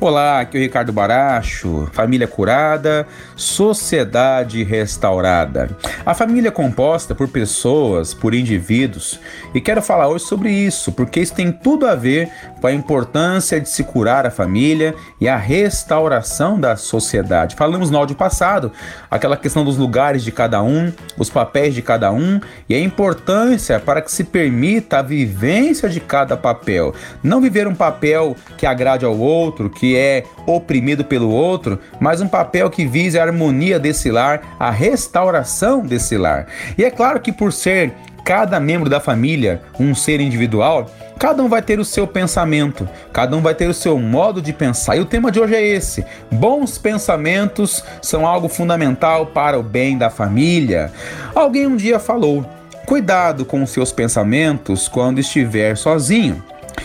Olá, aqui é o Ricardo Baracho, família curada, sociedade restaurada. A família é composta por pessoas, por indivíduos, e quero falar hoje sobre isso, porque isso tem tudo a ver com a importância de se curar a família e a restauração da sociedade. Falamos no áudio passado aquela questão dos lugares de cada um, os papéis de cada um e a importância para que se permita a vivência de cada papel. Não viver um papel que agrade ao outro, que é oprimido pelo outro, mas um papel que visa a harmonia desse lar, a restauração desse lar. E é claro que por ser cada membro da família um ser individual, cada um vai ter o seu pensamento, cada um vai ter o seu modo de pensar. E o tema de hoje é esse: bons pensamentos são algo fundamental para o bem da família. Alguém um dia falou: cuidado com os seus pensamentos quando estiver sozinho,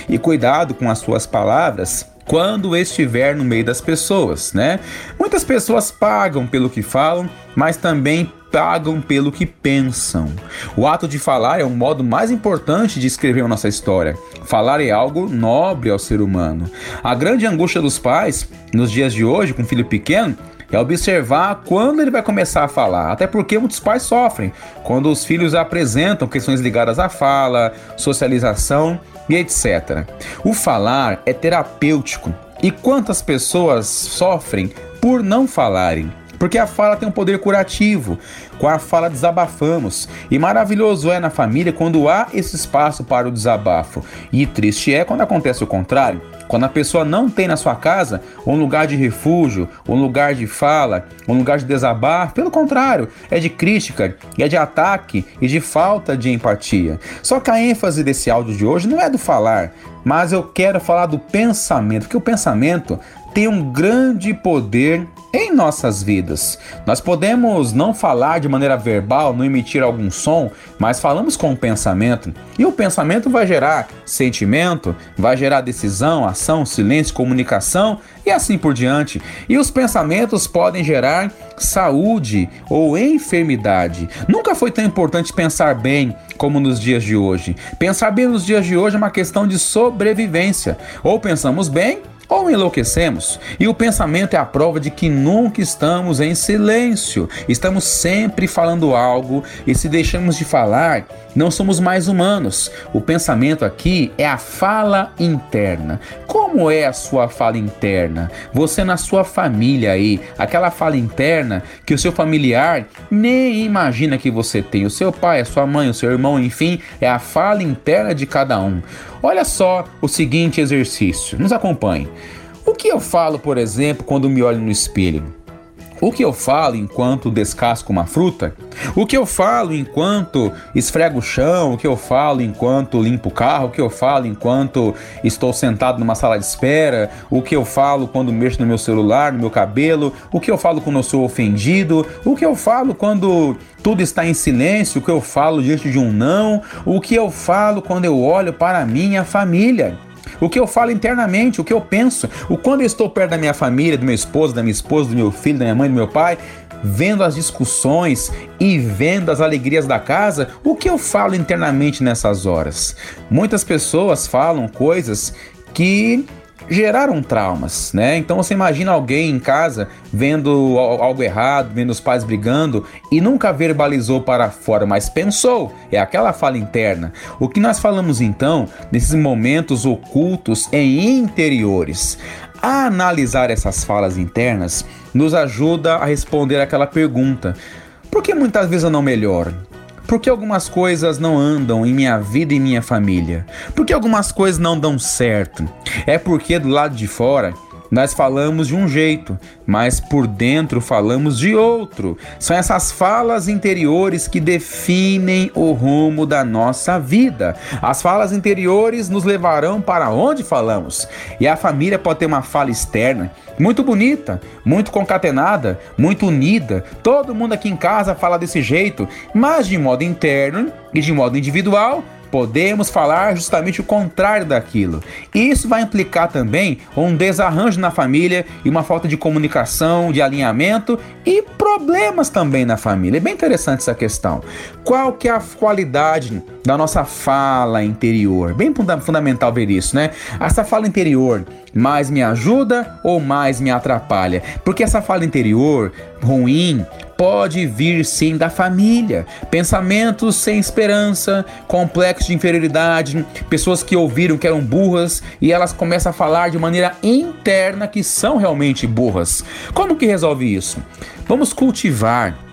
e cuidado com as suas palavras quando estiver no meio das pessoas, né? Muitas pessoas pagam pelo que falam, mas também pagam pelo que pensam. O ato de falar é o modo mais importante de escrever a nossa história. Falar é algo nobre ao ser humano. A grande angústia dos pais, nos dias de hoje, com um filho pequeno, é observar quando ele vai começar a falar. Até porque muitos pais sofrem quando os filhos apresentam questões ligadas à fala, socialização e etc. O falar é terapêutico. E quantas pessoas sofrem por não falarem? Porque a fala tem um poder curativo. Com a fala desabafamos. E maravilhoso é na família quando há esse espaço para o desabafo. E triste é quando acontece o contrário. Quando a pessoa não tem na sua casa um lugar de refúgio, um lugar de fala, um lugar de desabafo, pelo contrário, é de crítica, é de ataque e de falta de empatia. Só que a ênfase desse áudio de hoje não é do falar, mas eu quero falar do pensamento, porque o pensamento tem um grande poder em nossas vidas. Nós podemos não falar de maneira verbal, não emitir algum som, mas falamos com o pensamento. E o pensamento vai gerar sentimento, vai gerar decisão, ação, silêncio, comunicação e assim por diante. E os pensamentos podem gerar saúde ou enfermidade. Nunca foi tão importante pensar bem como nos dias de hoje. Pensar bem nos dias de hoje é uma questão de sobrevivência. Ou pensamos bem ou enlouquecemos. E o pensamento é a prova de que nunca estamos em silêncio, estamos sempre falando algo e se deixamos de falar, não somos mais humanos. O pensamento aqui é a fala interna. Como é a sua fala interna? Você na sua família aí, aquela fala interna que o seu familiar nem imagina que você tem. O seu pai, a sua mãe, o seu irmão, enfim, é a fala interna de cada um. Olha só o seguinte exercício. Nos acompanhe. O que eu falo, por exemplo, quando me olho no espelho? O que eu falo enquanto descasco uma fruta? O que eu falo enquanto esfrego o chão? O que eu falo enquanto limpo o carro? O que eu falo enquanto estou sentado numa sala de espera? O que eu falo quando mexo no meu celular, no meu cabelo? O que eu falo quando eu sou ofendido? O que eu falo quando tudo está em silêncio? O que eu falo diante de um não? O que eu falo quando eu olho para a minha família? O que eu falo internamente, o que eu penso, o quando eu estou perto da minha família, do meu esposo, da minha esposa, do meu filho, da minha mãe, do meu pai, vendo as discussões e vendo as alegrias da casa, o que eu falo internamente nessas horas? Muitas pessoas falam coisas que geraram traumas, né? Então você imagina alguém em casa vendo algo errado, vendo os pais brigando e nunca verbalizou para fora, mas pensou. É aquela fala interna. O que nós falamos então nesses momentos ocultos e interiores? A analisar essas falas internas nos ajuda a responder aquela pergunta: por que muitas vezes eu não melhoro? Por que algumas coisas não andam em minha vida e minha família? Por que algumas coisas não dão certo? É porque do lado de fora nós falamos de um jeito, mas por dentro falamos de outro. São essas falas interiores que definem o rumo da nossa vida. As falas interiores nos levarão para onde falamos. E a família pode ter uma fala externa muito bonita, muito concatenada, muito unida. Todo mundo aqui em casa fala desse jeito, mas de modo interno e de modo individual podemos falar justamente o contrário daquilo. Isso vai implicar também um desarranjo na família e uma falta de comunicação, de alinhamento e problemas também na família. É bem interessante essa questão. Qual que é a qualidade da nossa fala interior? Bem fundamental ver isso, né? Essa fala interior mais me ajuda ou mais me atrapalha? Porque essa fala interior ruim pode vir sim da família. Pensamentos sem esperança, complexo de inferioridade, pessoas que ouviram que eram burras e elas começam a falar de maneira interna que são realmente burras. Como que resolve isso? Vamos cultivar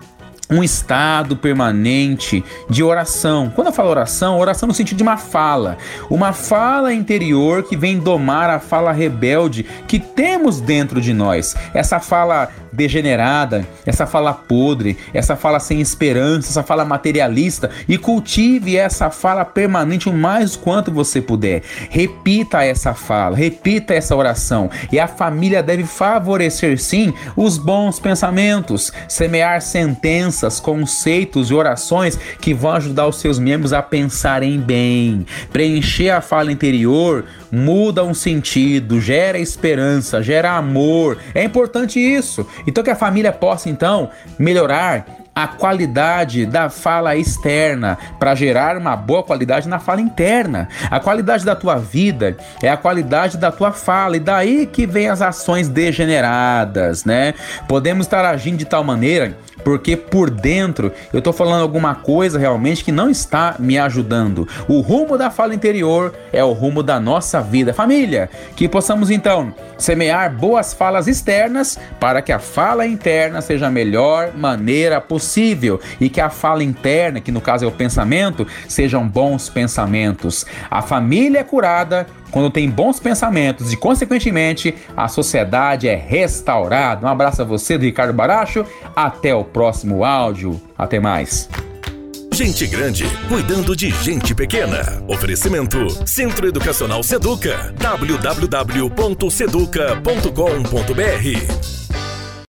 um estado permanente de oração. Quando eu falo oração, oração no sentido de uma fala, uma fala interior que vem domar a fala rebelde que temos dentro de nós. Essa fala degenerada, essa fala podre, essa fala sem esperança, essa fala materialista e cultive essa fala permanente o mais quanto você puder. Repita essa fala, repita essa oração e a família deve favorecer sim os bons pensamentos, semear sentenças, conceitos e orações que vão ajudar os seus membros a pensarem bem, preencher a fala interior muda um sentido, gera esperança, gera amor. É importante isso. Então que a família possa então melhorar a qualidade da fala externa para gerar uma boa qualidade na fala interna. A qualidade da tua vida é a qualidade da tua fala e daí que vem as ações degeneradas, né? Podemos estar agindo de tal maneira porque por dentro eu estou falando alguma coisa realmente que não está me ajudando. O rumo da fala interior é o rumo da nossa vida. Família, que possamos então semear boas falas externas para que a fala interna seja a melhor maneira possível e que a fala interna, que no caso é o pensamento, sejam bons pensamentos. A família é curada quando tem bons pensamentos e, consequentemente, a sociedade é restaurada. Um abraço a você, do Ricardo Baracho. Até o próximo áudio. Até mais. Gente grande cuidando de gente pequena. Oferecimento Centro Educacional Seduca. www.seduca.com.br